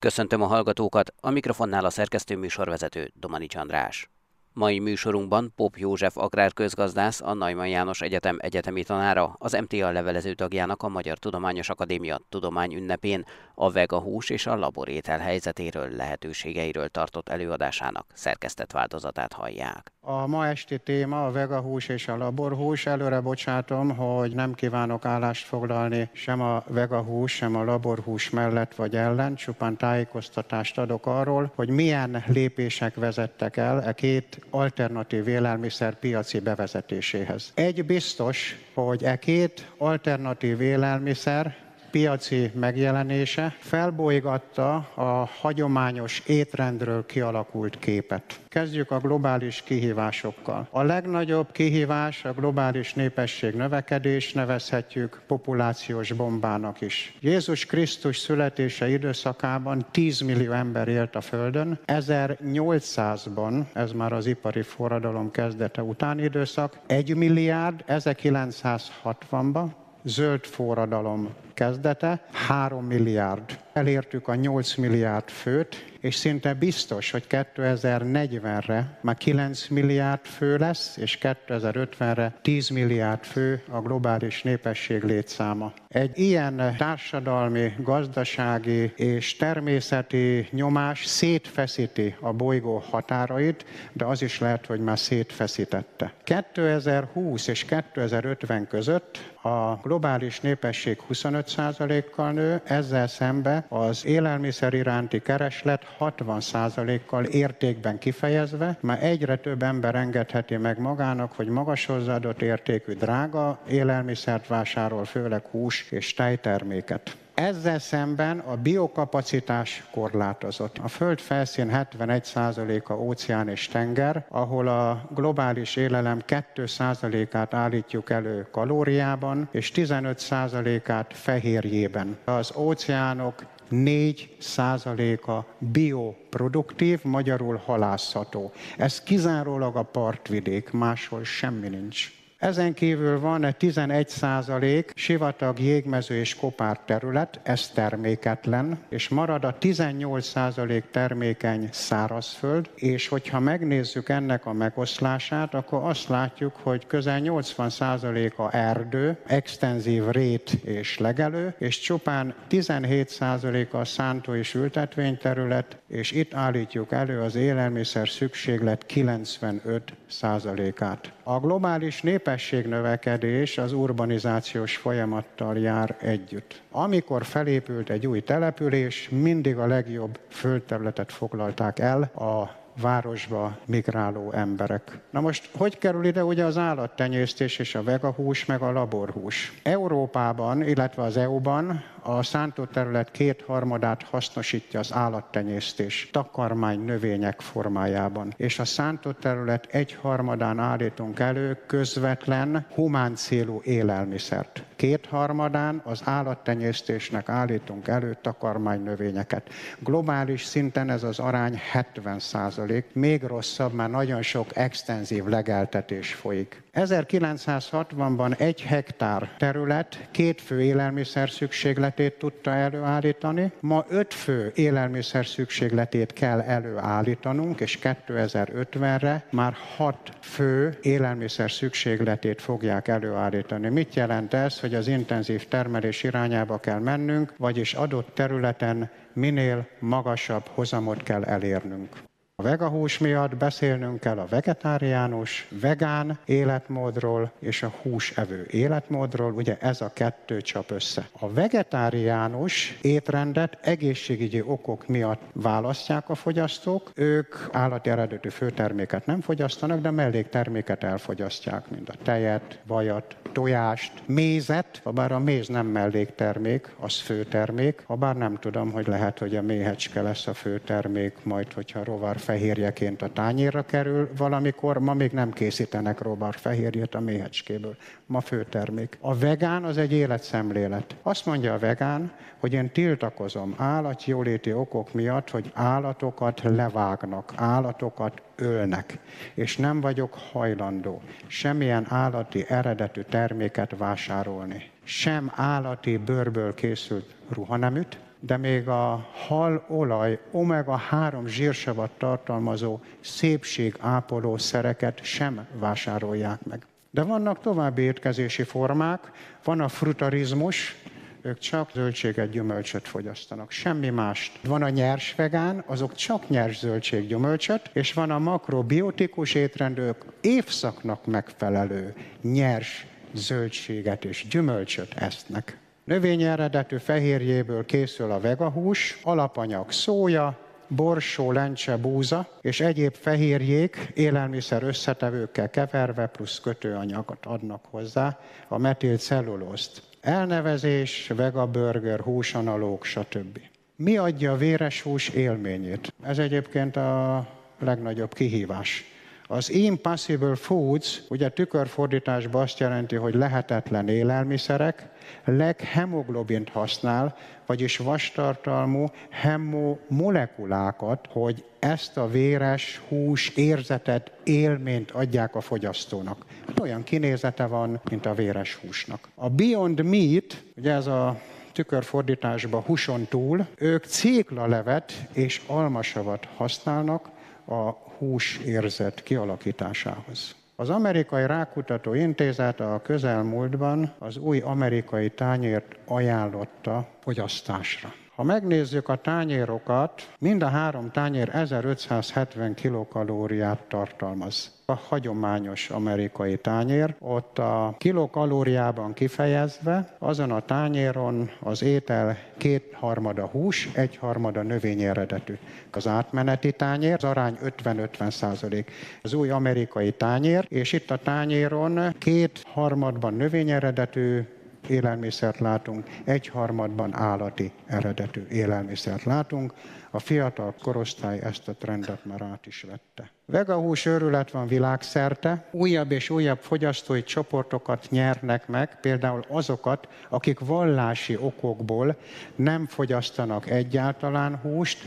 Köszöntöm a hallgatókat, a mikrofonnál a szerkesztő műsorvezető Domani András. Mai műsorunkban Pop József agrárközgazdász, a Najman János Egyetem egyetemi tanára, az MTA levelező tagjának a Magyar Tudományos Akadémia tudomány ünnepén a vega hús és a laborétel helyzetéről, lehetőségeiről tartott előadásának szerkesztett változatát hallják. A ma esti téma a vegahús és a laborhús. Előre bocsátom, hogy nem kívánok állást foglalni sem a vegahús, sem a laborhús mellett vagy ellen, csupán tájékoztatást adok arról, hogy milyen lépések vezettek el e két alternatív élelmiszer piaci bevezetéséhez. Egy biztos, hogy e két alternatív élelmiszer piaci megjelenése felbolygatta a hagyományos étrendről kialakult képet. Kezdjük a globális kihívásokkal. A legnagyobb kihívás a globális népesség növekedés, nevezhetjük populációs bombának is. Jézus Krisztus születése időszakában 10 millió ember élt a Földön, 1800-ban, ez már az ipari forradalom kezdete utáni időszak, 1 milliárd 1960-ban, zöld forradalom kezdete, 3 milliárd. Elértük a 8 milliárd főt, és szinte biztos, hogy 2040-re már 9 milliárd fő lesz, és 2050-re 10 milliárd fő a globális népesség létszáma. Egy ilyen társadalmi, gazdasági és természeti nyomás szétfeszíti a bolygó határait, de az is lehet, hogy már szétfeszítette. 2020 és 2050 között a globális népesség 25%-kal nő, ezzel szembe az élelmiszer iránti kereslet 60%-kal értékben kifejezve, már egyre több ember engedheti meg magának, hogy magas hozzáadott értékű drága élelmiszert vásárol, főleg hús és tejterméket. Ezzel szemben a biokapacitás korlátozott. A Föld felszín 71%-a óceán és tenger, ahol a globális élelem 2%-át állítjuk elő kalóriában, és 15%-át fehérjében. Az óceánok 4 százaléka bioproduktív, magyarul halászható. Ez kizárólag a partvidék, máshol semmi nincs. Ezen kívül van egy 11 százalék sivatag, jégmező és kopár terület, ez terméketlen, és marad a 18 százalék termékeny szárazföld, és hogyha megnézzük ennek a megoszlását, akkor azt látjuk, hogy közel 80 százaléka erdő, extenzív rét és legelő, és csupán 17 százaléka szántó és ültetvényterület, és itt állítjuk elő az élelmiszer szükséglet 95 százalékát. A globális népességnövekedés az urbanizációs folyamattal jár együtt. Amikor felépült egy új település, mindig a legjobb földterületet foglalták el a városba migráló emberek. Na most, hogy kerül ide ugye az állattenyésztés és a vegahús, meg a laborhús? Európában, illetve az EU-ban a szántóterület kétharmadát hasznosítja az állattenyésztés takarmány növények formájában, és a szántóterület egyharmadán állítunk elő közvetlen humán célú élelmiszert. Kétharmadán az állattenyésztésnek állítunk elő takarmány növényeket. Globális szinten ez az arány 70 százalék, még rosszabb, már nagyon sok extenzív legeltetés folyik. 1960-ban egy hektár terület két fő élelmiszer szükségletét tudta előállítani. Ma öt fő élelmiszer szükségletét kell előállítanunk, és 2050-re már hat fő élelmiszer szükségletét fogják előállítani. Mit jelent ez, hogy az intenzív termelés irányába kell mennünk, vagyis adott területen minél magasabb hozamot kell elérnünk. A vegahús miatt beszélnünk kell a vegetáriánus, vegán életmódról és a húsevő életmódról, ugye ez a kettő csap össze. A vegetáriánus étrendet egészségügyi okok miatt választják a fogyasztók, ők állati eredetű főterméket nem fogyasztanak, de mellékterméket elfogyasztják, mint a tejet, vajat, tojást, mézet, ha bár a méz nem melléktermék, az főtermék, ha bár nem tudom, hogy lehet, hogy a méhecske lesz a főtermék, majd hogyha rovar fehérjeként a tányérra kerül valamikor, ma még nem készítenek rovar fehérjét a méhecskéből. Ma főtermék. A vegán az egy életszemlélet. Azt mondja a vegán, hogy én tiltakozom állatjóléti okok miatt, hogy állatokat levágnak, állatokat ölnek, és nem vagyok hajlandó semmilyen állati eredetű terméket vásárolni. Sem állati bőrből készült ruhaneműt, de még a hal olaj omega-3 zsírsavat tartalmazó szépségápoló szereket sem vásárolják meg. De vannak további étkezési formák, van a frutarizmus, ők csak zöldséget, gyümölcsöt fogyasztanak, semmi mást. Van a nyers vegán, azok csak nyers zöldség, gyümölcsöt, és van a makrobiotikus étrendők évszaknak megfelelő nyers zöldséget és gyümölcsöt esznek. Növényi eredetű fehérjéből készül a vegahús, alapanyag szója, borsó, lencse, búza és egyéb fehérjék élelmiszer összetevőkkel keverve plusz kötőanyagot adnak hozzá, a metilcellulózt. Elnevezés, vegaburger, húsanalóg, stb. Mi adja a véres hús élményét? Ez egyébként a legnagyobb kihívás. Az impossible foods, ugye tükörfordításban azt jelenti, hogy lehetetlen élelmiszerek, leghemoglobint használ, vagyis vastartalmú hemomolekulákat, hogy ezt a véres hús érzetet, élményt adják a fogyasztónak. Olyan kinézete van, mint a véres húsnak. A Beyond Meat, ugye ez a tükörfordításban húson túl, ők céklalevet és almasavat használnak a húsérzet kialakításához. Az Amerikai Rákutató Intézet a közelmúltban az új amerikai tányért ajánlotta fogyasztásra. Ha megnézzük a tányérokat, mind a három tányér 1570 kilokalóriát tartalmaz. A hagyományos amerikai tányér, ott a kilokalóriában kifejezve, azon a tányéron az étel kétharmada hús, egyharmada növényi eredetű. Az átmeneti tányér, az arány 50-50 százalék. Az új amerikai tányér, és itt a tányéron két harmadban növény eredetű, élelmiszert látunk, egyharmadban állati eredetű élelmiszert látunk. A fiatal korosztály ezt a trendet már át is vette. Vegahús őrület van világszerte, újabb és újabb fogyasztói csoportokat nyernek meg, például azokat, akik vallási okokból nem fogyasztanak egyáltalán húst,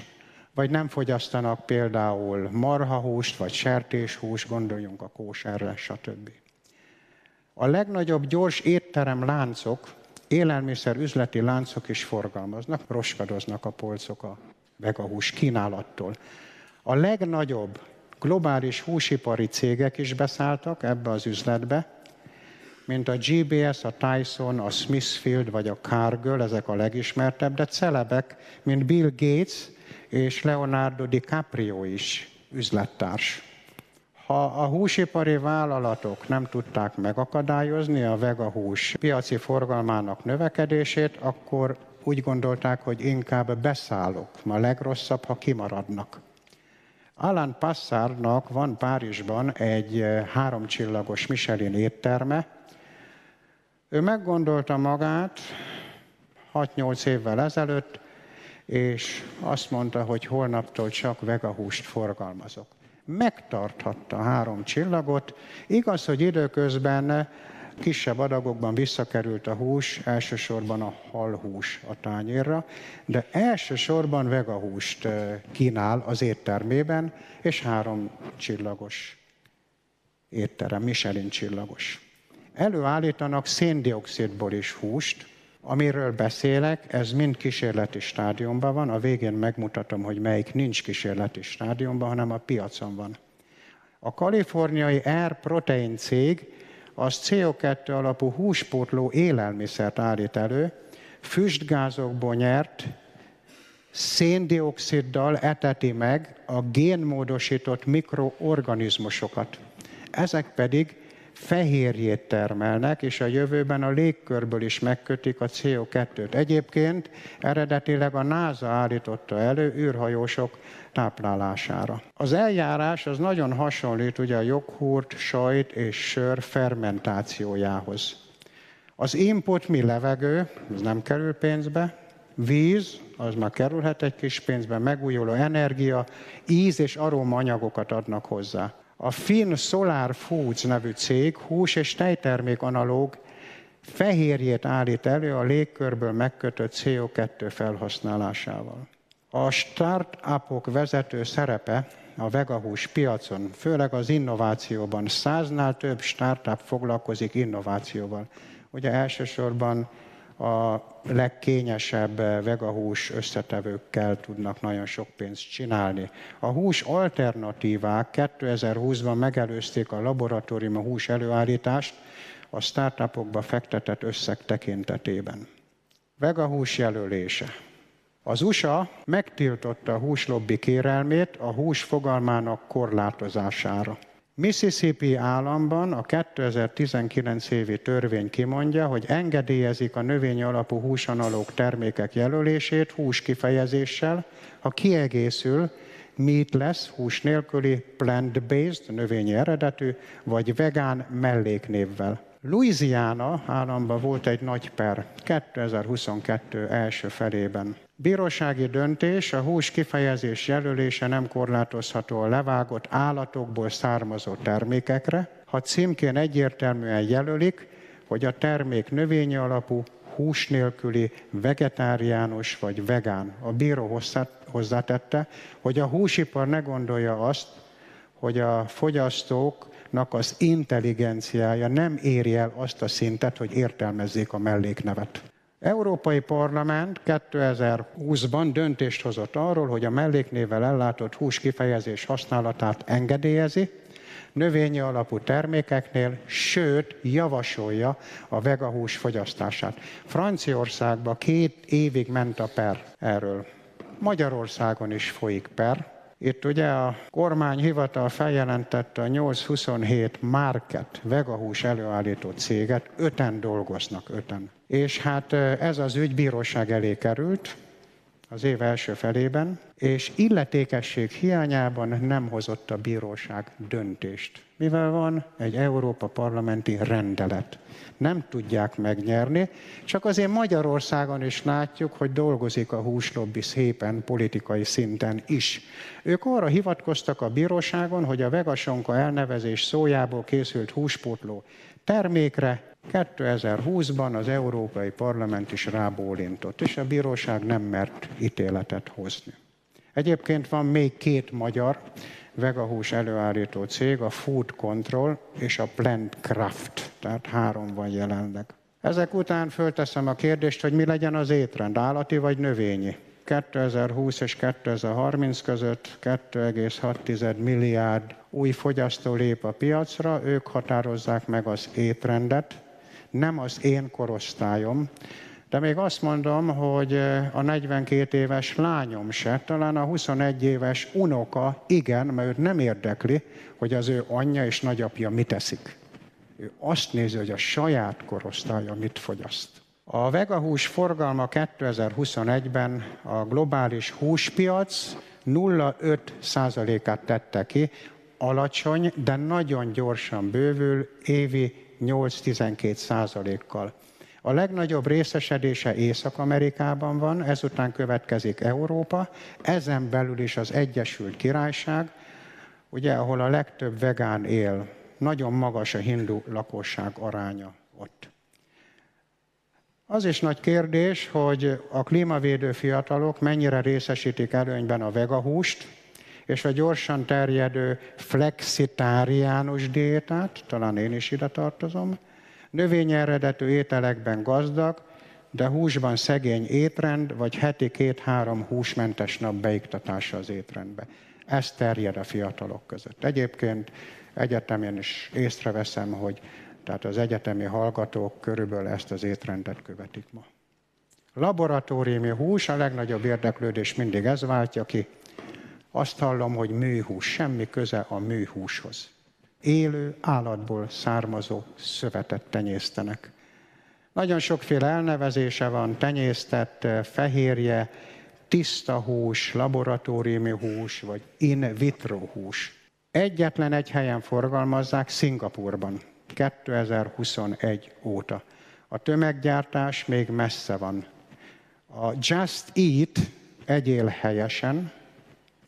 vagy nem fogyasztanak például marhahúst, vagy sertéshúst, gondoljunk a kóserre, stb. A legnagyobb gyors étterem láncok, élelmiszer üzleti láncok is forgalmaznak, roskadoznak a polcok a vegahús kínálattól. A legnagyobb globális húsipari cégek is beszálltak ebbe az üzletbe, mint a GBS, a Tyson, a Smithfield vagy a Cargill, ezek a legismertebb, de celebek, mint Bill Gates és Leonardo DiCaprio is üzlettárs. Ha a húsipari vállalatok nem tudták megakadályozni a vegahús piaci forgalmának növekedését, akkor úgy gondolták, hogy inkább beszállok. A legrosszabb, ha kimaradnak. Alan Passardnak van Párizsban egy eh, háromcsillagos Michelin étterme. Ő meggondolta magát 6-8 évvel ezelőtt, és azt mondta, hogy holnaptól csak vegahúst forgalmazok megtarthatta három csillagot. Igaz, hogy időközben kisebb adagokban visszakerült a hús, elsősorban a halhús a tányérra, de elsősorban vegahúst eh, kínál az éttermében, és három csillagos étterem, Michelin csillagos. Előállítanak széndiokszidból is húst, Amiről beszélek, ez mind kísérleti stádiumban van, a végén megmutatom, hogy melyik nincs kísérleti stádiumban, hanem a piacon van. A kaliforniai Air Protein cég az CO2 alapú húspótló élelmiszert állít elő, füstgázokból nyert széndioksziddal eteti meg a génmódosított mikroorganizmusokat. Ezek pedig fehérjét termelnek, és a jövőben a légkörből is megkötik a CO2-t. Egyébként eredetileg a NASA állította elő űrhajósok táplálására. Az eljárás az nagyon hasonlít ugye a joghurt, sajt és sör fermentációjához. Az input mi levegő, ez nem kerül pénzbe, víz, az már kerülhet egy kis pénzbe, megújuló energia, íz és aromanyagokat adnak hozzá. A Finn Solar Foods nevű cég hús és tejtermék analóg fehérjét állít elő a légkörből megkötött CO2 felhasználásával. A startupok vezető szerepe a vegahús piacon, főleg az innovációban. Száznál több startup foglalkozik innovációval. Ugye elsősorban a legkényesebb vegahús összetevőkkel tudnak nagyon sok pénzt csinálni. A hús alternatívák 2020-ban megelőzték a laboratóriumi hús előállítást a startupokba fektetett összeg tekintetében. Vegahús jelölése. Az USA megtiltotta a húslobbi kérelmét a hús fogalmának korlátozására. Mississippi államban a 2019 évi törvény kimondja, hogy engedélyezik a növény alapú húsanalóg termékek jelölését hús kifejezéssel, ha kiegészül meat lesz, hús nélküli, plant-based, növényi eredetű, vagy vegán melléknévvel. Louisiana államban volt egy nagy per 2022 első felében. Bírósági döntés, a hús kifejezés jelölése nem korlátozható a levágott állatokból származó termékekre, ha címkén egyértelműen jelölik, hogy a termék növényi alapú, hús nélküli, vegetáriánus vagy vegán. A bíró hozzátette, hogy a húsipar ne gondolja azt, hogy a fogyasztóknak az intelligenciája nem éri el azt a szintet, hogy értelmezzék a melléknevet. Európai Parlament 2020-ban döntést hozott arról, hogy a melléknével ellátott hús kifejezés használatát engedélyezi, növényi alapú termékeknél, sőt, javasolja a vegahús fogyasztását. Franciaországban két évig ment a per erről. Magyarországon is folyik per. Itt ugye a kormányhivatal feljelentette a 827 Market vegahús előállító céget, öten dolgoznak, öten. És hát ez az ügy bíróság elé került az év első felében, és illetékesség hiányában nem hozott a bíróság döntést. Mivel van egy Európa parlamenti rendelet. Nem tudják megnyerni, csak azért Magyarországon is látjuk, hogy dolgozik a húslobbi szépen politikai szinten is. Ők arra hivatkoztak a bíróságon, hogy a vegasonka elnevezés szójából készült húspótló termékre 2020-ban az Európai Parlament is rábólintott, és a bíróság nem mert ítéletet hozni. Egyébként van még két magyar vegahús előállító cég, a Food Control és a Plant Craft, tehát három van jelenleg. Ezek után fölteszem a kérdést, hogy mi legyen az étrend, állati vagy növényi. 2020 és 2030 között 2,6 milliárd új fogyasztó lép a piacra, ők határozzák meg az étrendet, nem az én korosztályom, de még azt mondom, hogy a 42 éves lányom se, talán a 21 éves unoka igen, mert őt nem érdekli, hogy az ő anyja és nagyapja mit eszik. Ő azt nézi, hogy a saját korosztálya mit fogyaszt. A vegahús forgalma 2021-ben a globális húspiac 0,5%-át tette ki, alacsony, de nagyon gyorsan bővül, évi 8-12 százalékkal. A legnagyobb részesedése Észak-Amerikában van, ezután következik Európa, ezen belül is az Egyesült Királyság, ugye, ahol a legtöbb vegán él, nagyon magas a hindu lakosság aránya ott. Az is nagy kérdés, hogy a klímavédő fiatalok mennyire részesítik előnyben a vegahúst, és a gyorsan terjedő flexitáriánus diétát, talán én is ide tartozom, növényeredetű ételekben gazdag, de húsban szegény étrend, vagy heti két-három húsmentes nap beiktatása az étrendbe. Ez terjed a fiatalok között. Egyébként egyetemen is észreveszem, hogy tehát az egyetemi hallgatók körülbelül ezt az étrendet követik ma. Laboratóriumi hús, a legnagyobb érdeklődés mindig ez váltja ki. Azt hallom, hogy műhús, semmi köze a műhúshoz. Élő állatból származó szövetet tenyésztenek. Nagyon sokféle elnevezése van, tenyésztett, fehérje, tiszta hús, laboratóriumi hús, vagy in vitro hús. Egyetlen egy helyen forgalmazzák Szingapurban, 2021 óta. A tömeggyártás még messze van. A Just Eat egyél helyesen,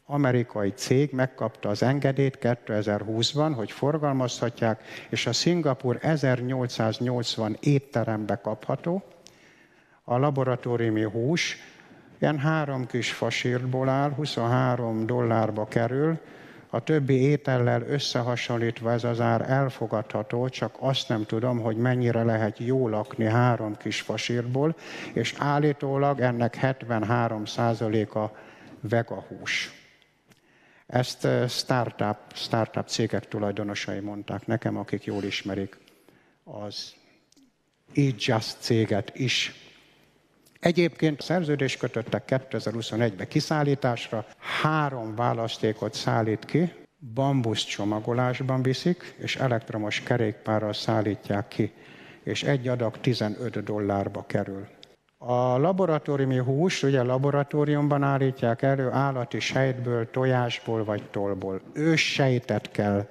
amerikai cég megkapta az engedélyt 2020-ban, hogy forgalmazhatják, és a Szingapur 1880 étterembe kapható. A laboratóriumi hús ilyen három kis fasírból áll, 23 dollárba kerül, A többi étellel összehasonlítva ez az ár elfogadható, csak azt nem tudom, hogy mennyire lehet jó lakni három kis fasírból, és állítólag ennek 73%-a vegahús. Ezt startup, startup cégek tulajdonosai mondták nekem, akik jól ismerik az Eat Just céget is. Egyébként szerződést kötöttek 2021-ben kiszállításra, három választékot szállít ki, bambusz csomagolásban viszik, és elektromos kerékpárral szállítják ki, és egy adag 15 dollárba kerül. A laboratóriumi hús, ugye laboratóriumban állítják elő állati sejtből, tojásból vagy tollból. Őssejtet kell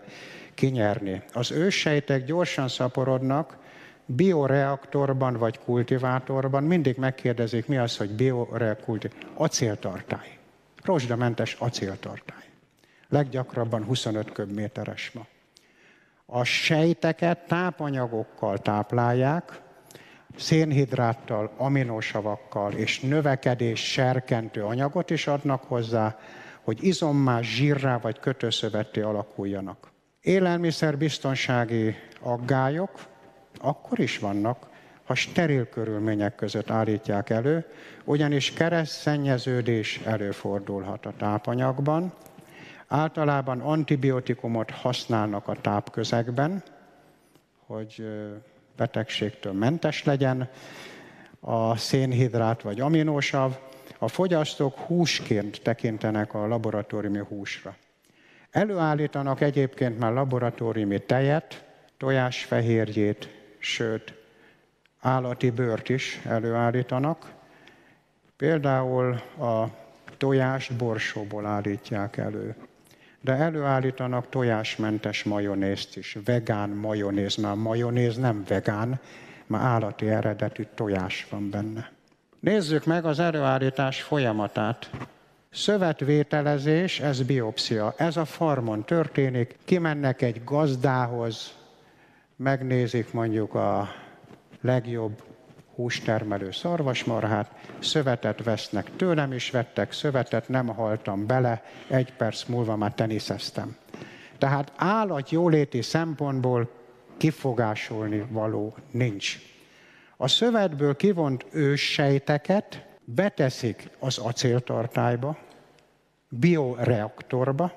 kinyerni. Az őssejtek gyorsan szaporodnak, bioreaktorban vagy kultivátorban mindig megkérdezik, mi az, hogy bioreaktor, acéltartály. Rozsdamentes acéltartály. Leggyakrabban 25 köbméteres ma. A sejteket tápanyagokkal táplálják, szénhidráttal, aminosavakkal és növekedés serkentő anyagot is adnak hozzá, hogy izommás, zsírrá vagy kötőszövetté alakuljanak. Élelmiszerbiztonsági aggályok akkor is vannak, ha steril körülmények között állítják elő, ugyanis keresztszennyeződés előfordulhat a tápanyagban. Általában antibiotikumot használnak a tápközegben, hogy betegségtől mentes legyen, a szénhidrát vagy aminósav, a fogyasztók húsként tekintenek a laboratóriumi húsra. Előállítanak egyébként már laboratóriumi tejet, tojásfehérjét, sőt, állati bőrt is előállítanak. Például a tojást borsóból állítják elő. De előállítanak tojásmentes majonézt is, vegán majonéz, mert majonéz nem vegán, már állati eredetű tojás van benne. Nézzük meg az előállítás folyamatát. Szövetvételezés, ez biopszia. Ez a farmon történik. Kimennek egy gazdához, megnézik mondjuk a legjobb hústermelő szarvasmarhát, szövetet vesznek, tőlem is vettek szövetet, nem haltam bele, egy perc múlva már teniszeztem. Tehát állat jóléti szempontból kifogásolni való nincs. A szövetből kivont őssejteket beteszik az acéltartályba, bioreaktorba,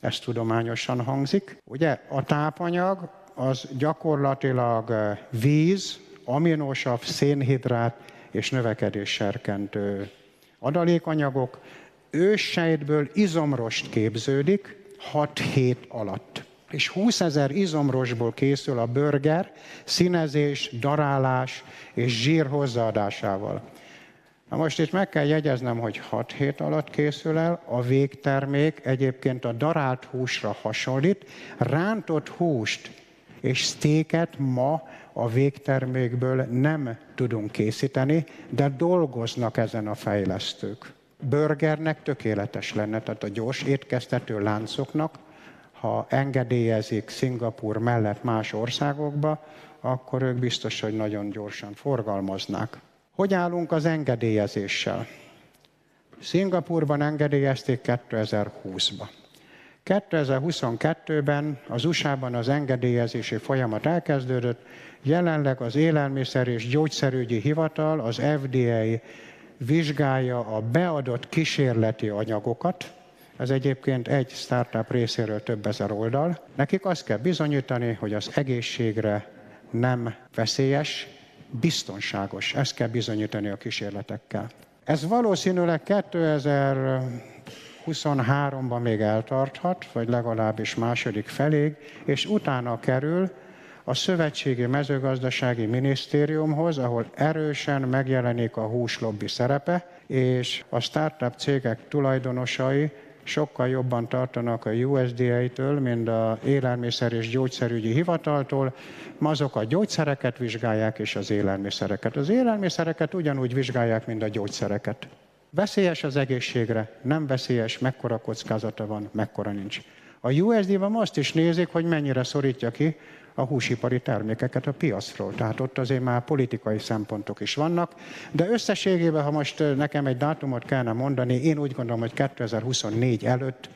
ez tudományosan hangzik. Ugye a tápanyag az gyakorlatilag eh, víz, aminosav, szénhidrát és növekedés serkentő adalékanyagok. Őssejtből izomrost képződik 6 hét alatt. És 20 ezer izomrosból készül a burger színezés, darálás és zsír hozzáadásával. Na most itt meg kell jegyeznem, hogy 6 hét alatt készül el, a végtermék egyébként a darált húsra hasonlít, rántott húst és sztéket ma a végtermékből nem tudunk készíteni, de dolgoznak ezen a fejlesztők. Burgernek tökéletes lenne, tehát a gyors étkeztető láncoknak, ha engedélyezik Szingapur mellett más országokba, akkor ők biztos, hogy nagyon gyorsan forgalmaznák. Hogy állunk az engedélyezéssel? Szingapurban engedélyezték 2020-ba. 2022-ben az USA-ban az engedélyezési folyamat elkezdődött, jelenleg az Élelmiszer és Gyógyszerügyi Hivatal, az FDA vizsgálja a beadott kísérleti anyagokat, ez egyébként egy startup részéről több ezer oldal. Nekik azt kell bizonyítani, hogy az egészségre nem veszélyes, biztonságos. Ezt kell bizonyítani a kísérletekkel. Ez valószínűleg 2000 23-ban még eltarthat, vagy legalábbis második feléig, és utána kerül a Szövetségi Mezőgazdasági Minisztériumhoz, ahol erősen megjelenik a húslobbi szerepe, és a startup cégek tulajdonosai sokkal jobban tartanak a USDA-től, mint a Élelmiszer és Gyógyszerügyi Hivataltól, azok a gyógyszereket vizsgálják, és az élelmiszereket. Az élelmiszereket ugyanúgy vizsgálják, mint a gyógyszereket. Veszélyes az egészségre, nem veszélyes, mekkora kockázata van, mekkora nincs. A USD-ban azt is nézik, hogy mennyire szorítja ki a húsipari termékeket a piacról. Tehát ott azért már politikai szempontok is vannak. De összességében, ha most nekem egy dátumot kellene mondani, én úgy gondolom, hogy 2024 előtt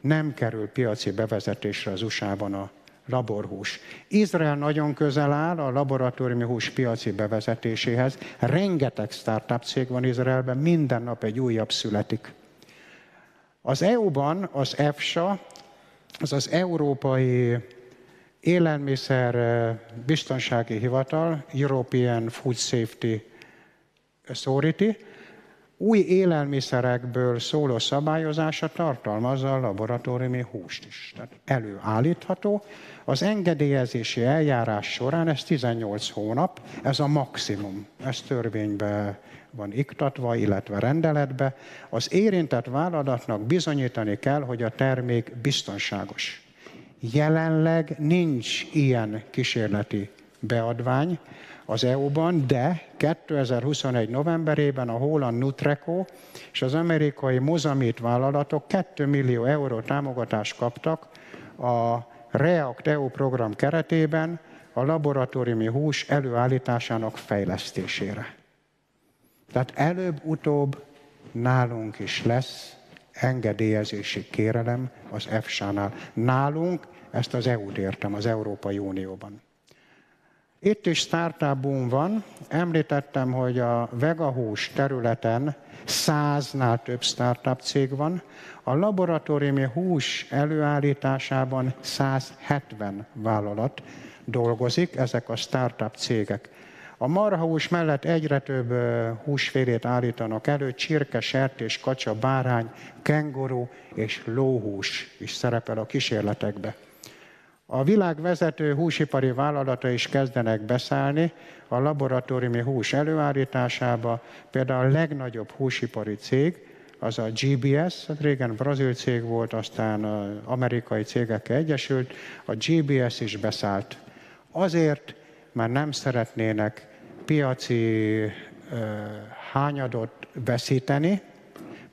nem kerül piaci bevezetésre az USA-ban a laborhús. Izrael nagyon közel áll a laboratóriumi hús piaci bevezetéséhez. Rengeteg startup cég van Izraelben, minden nap egy újabb születik. Az EU-ban az EFSA, az az Európai Élelmiszer Biztonsági Hivatal, European Food Safety Authority, új élelmiszerekből szóló szabályozása tartalmazza a laboratóriumi húst is. Tehát előállítható. Az engedélyezési eljárás során ez 18 hónap, ez a maximum. Ez törvénybe van iktatva, illetve rendeletbe. Az érintett vállalatnak bizonyítani kell, hogy a termék biztonságos. Jelenleg nincs ilyen kísérleti beadvány, az EU-ban, de 2021. novemberében a holland Nutreco és az amerikai Mozamit vállalatok 2 millió euró támogatást kaptak a REACT EU program keretében a laboratóriumi hús előállításának fejlesztésére. Tehát előbb-utóbb nálunk is lesz engedélyezési kérelem az EFSA-nál. Nálunk ezt az EU-t értem, az Európai Unióban. Itt is startup boom van. Említettem, hogy a vegahús területen száznál több startup cég van. A laboratóriumi hús előállításában 170 vállalat dolgozik, ezek a startup cégek. A marhahús mellett egyre több húsfélét állítanak elő, csirke, sertés, kacsa, bárány, kenguru és lóhús is szerepel a kísérletekbe. A világ vezető húsipari vállalata is kezdenek beszállni a laboratóriumi hús előállításába. Például a legnagyobb húsipari cég, az a GBS, hát régen brazil cég volt, aztán amerikai cégekkel egyesült, a GBS is beszállt. Azért, mert nem szeretnének piaci hányadot veszíteni,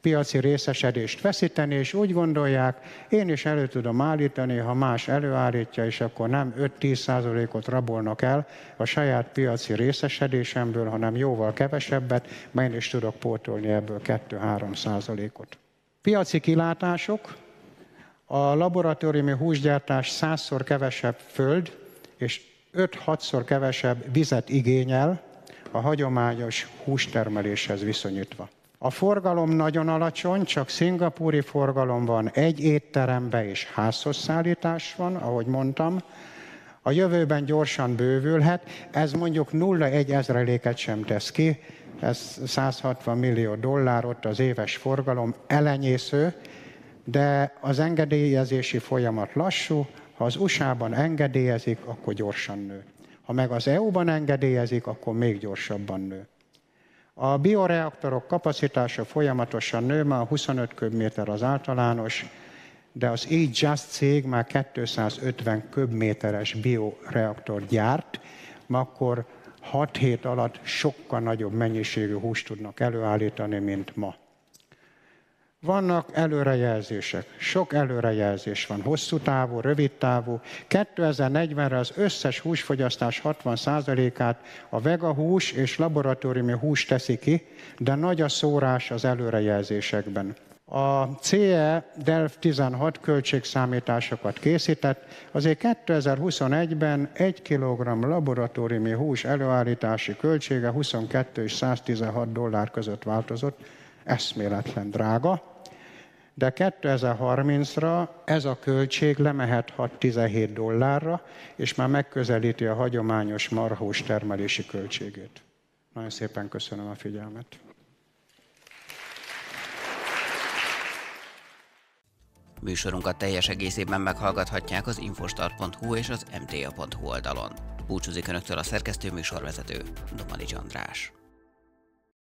piaci részesedést veszíteni, és úgy gondolják, én is elő tudom állítani, ha más előállítja, és akkor nem 5-10 százalékot rabolnak el a saját piaci részesedésemből, hanem jóval kevesebbet, mert én is tudok pótolni ebből 2-3 százalékot. Piaci kilátások, a laboratóriumi húsgyártás százszor kevesebb föld, és 5-6-szor kevesebb vizet igényel a hagyományos hústermeléshez viszonyítva. A forgalom nagyon alacsony, csak szingapúri forgalom van, egy étterembe és házhoz szállítás van, ahogy mondtam. A jövőben gyorsan bővülhet, ez mondjuk 0,1 ezreléket sem tesz ki, ez 160 millió dollár ott az éves forgalom, elenyésző, de az engedélyezési folyamat lassú, ha az USA-ban engedélyezik, akkor gyorsan nő. Ha meg az EU-ban engedélyezik, akkor még gyorsabban nő. A bioreaktorok kapacitása folyamatosan nő, már 25 köbméter az általános, de az E-Just cég már 250 köbméteres bioreaktor gyárt, akkor 6 hét alatt sokkal nagyobb mennyiségű húst tudnak előállítani, mint ma. Vannak előrejelzések, sok előrejelzés van, hosszú távú, rövid távú. 2040-re az összes húsfogyasztás 60%-át a vega hús és laboratóriumi hús teszi ki, de nagy a szórás az előrejelzésekben. A CE DELF 16 költségszámításokat készített, azért 2021-ben 1 kg laboratóriumi hús előállítási költsége 22 és 116 dollár között változott, eszméletlen drága de 2030-ra ez a költség lemehet 6-17 dollárra, és már megközelíti a hagyományos marhós termelési költségét. Nagyon szépen köszönöm a figyelmet. Műsorunkat teljes egészében meghallgathatják az infostart.hu és az mta.hu oldalon. Búcsúzik Önöktől a szerkesztő műsorvezető, Domani András.